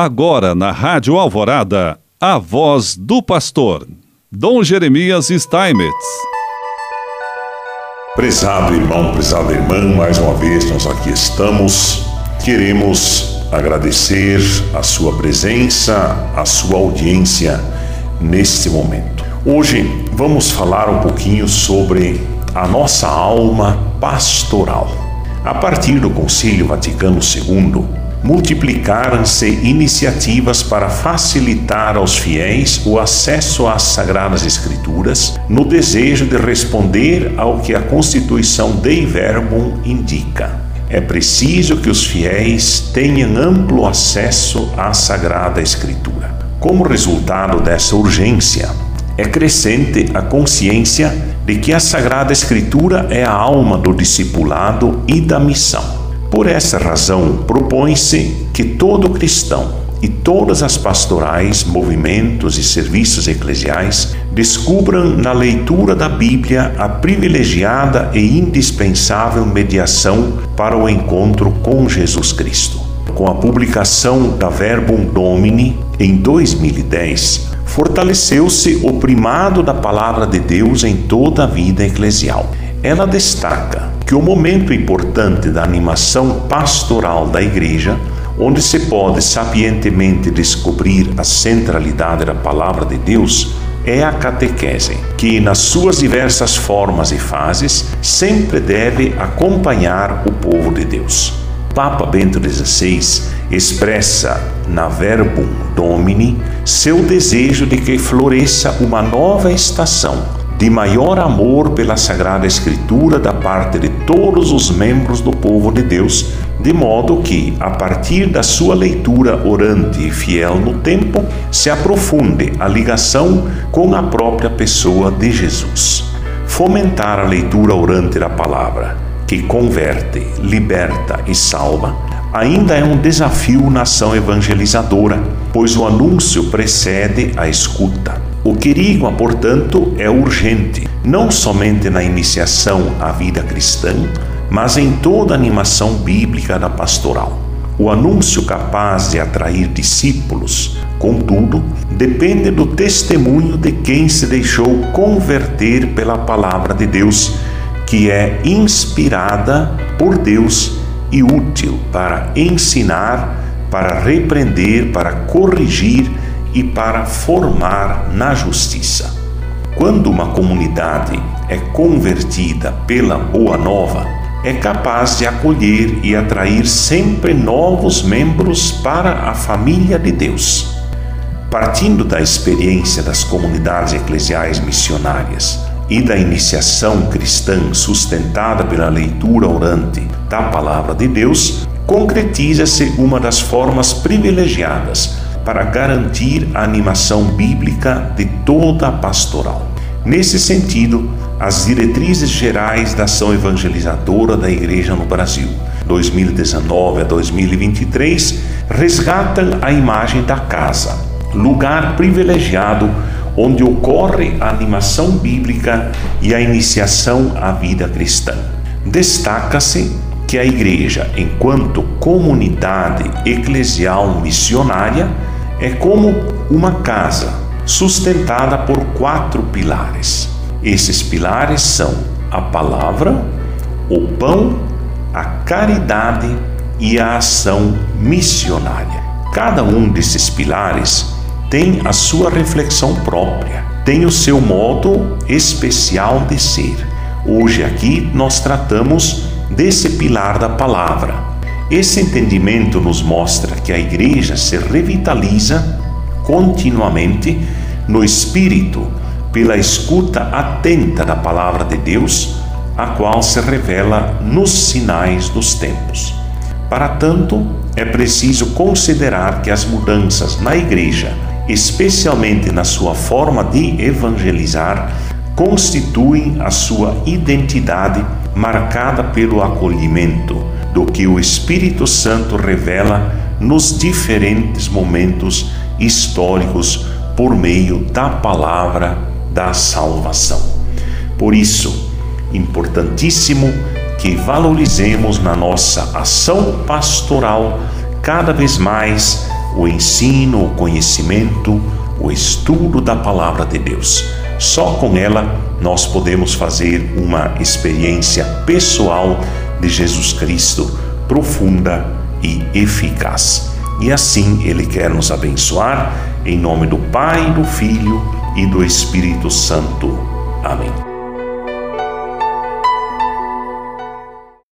Agora na Rádio Alvorada, a voz do pastor, Dom Jeremias Steinmetz. Prezado irmão, prezada irmã, mais uma vez nós aqui estamos. Queremos agradecer a sua presença, a sua audiência neste momento. Hoje vamos falar um pouquinho sobre a nossa alma pastoral. A partir do Concílio Vaticano II, multiplicaram-se iniciativas para facilitar aos fiéis o acesso às Sagradas Escrituras, no desejo de responder ao que a Constituição Dei Verbum indica. É preciso que os fiéis tenham amplo acesso à Sagrada Escritura. Como resultado dessa urgência, é crescente a consciência de que a Sagrada Escritura é a alma do discipulado e da missão. Por essa razão, propõe-se que todo cristão e todas as pastorais, movimentos e serviços eclesiais descubram na leitura da Bíblia a privilegiada e indispensável mediação para o encontro com Jesus Cristo. Com a publicação da Verbum Domini em 2010, fortaleceu-se o primado da palavra de Deus em toda a vida eclesial. Ela destaca que o momento importante da animação pastoral da igreja, onde se pode sapientemente descobrir a centralidade da palavra de Deus, é a catequese, que nas suas diversas formas e fases sempre deve acompanhar o povo de Deus. Papa Bento XVI expressa na Verbum Domini seu desejo de que floresça uma nova estação de maior amor pela Sagrada Escritura da parte de todos os membros do povo de Deus, de modo que, a partir da sua leitura orante e fiel no tempo, se aprofunde a ligação com a própria pessoa de Jesus. Fomentar a leitura orante da palavra, que converte, liberta e salva, ainda é um desafio na ação evangelizadora, pois o anúncio precede a escuta. O querigma, portanto, é urgente, não somente na iniciação à vida cristã, mas em toda a animação bíblica da pastoral. O anúncio capaz de atrair discípulos, contudo, depende do testemunho de quem se deixou converter pela palavra de Deus, que é inspirada por Deus e útil para ensinar, para repreender, para corrigir e para formar na justiça. Quando uma comunidade é convertida pela Boa Nova, é capaz de acolher e atrair sempre novos membros para a família de Deus. Partindo da experiência das comunidades eclesiais missionárias e da iniciação cristã sustentada pela leitura orante da Palavra de Deus, concretiza-se uma das formas privilegiadas para garantir a animação bíblica de toda a pastoral. Nesse sentido, as diretrizes gerais da ação evangelizadora da Igreja no Brasil, 2019 a 2023, resgatam a imagem da casa, lugar privilegiado onde ocorre a animação bíblica e a iniciação à vida cristã. Destaca-se que a Igreja, enquanto comunidade eclesial missionária, é como uma casa sustentada por quatro pilares. Esses pilares são a palavra, o pão, a caridade e a ação missionária. Cada um desses pilares tem a sua reflexão própria, tem o seu modo especial de ser. Hoje aqui nós tratamos desse pilar da palavra esse entendimento nos mostra que a igreja se revitaliza continuamente no espírito pela escuta atenta da palavra de Deus, a qual se revela nos sinais dos tempos. Para tanto, é preciso considerar que as mudanças na igreja, especialmente na sua forma de evangelizar, constituem a sua identidade marcada pelo acolhimento do que o Espírito Santo revela nos diferentes momentos históricos por meio da palavra da salvação. Por isso, importantíssimo que valorizemos na nossa ação pastoral cada vez mais o ensino, o conhecimento, o estudo da palavra de Deus. Só com ela nós podemos fazer uma experiência pessoal de Jesus Cristo profunda e eficaz. E assim Ele quer nos abençoar, em nome do Pai, do Filho e do Espírito Santo. Amém.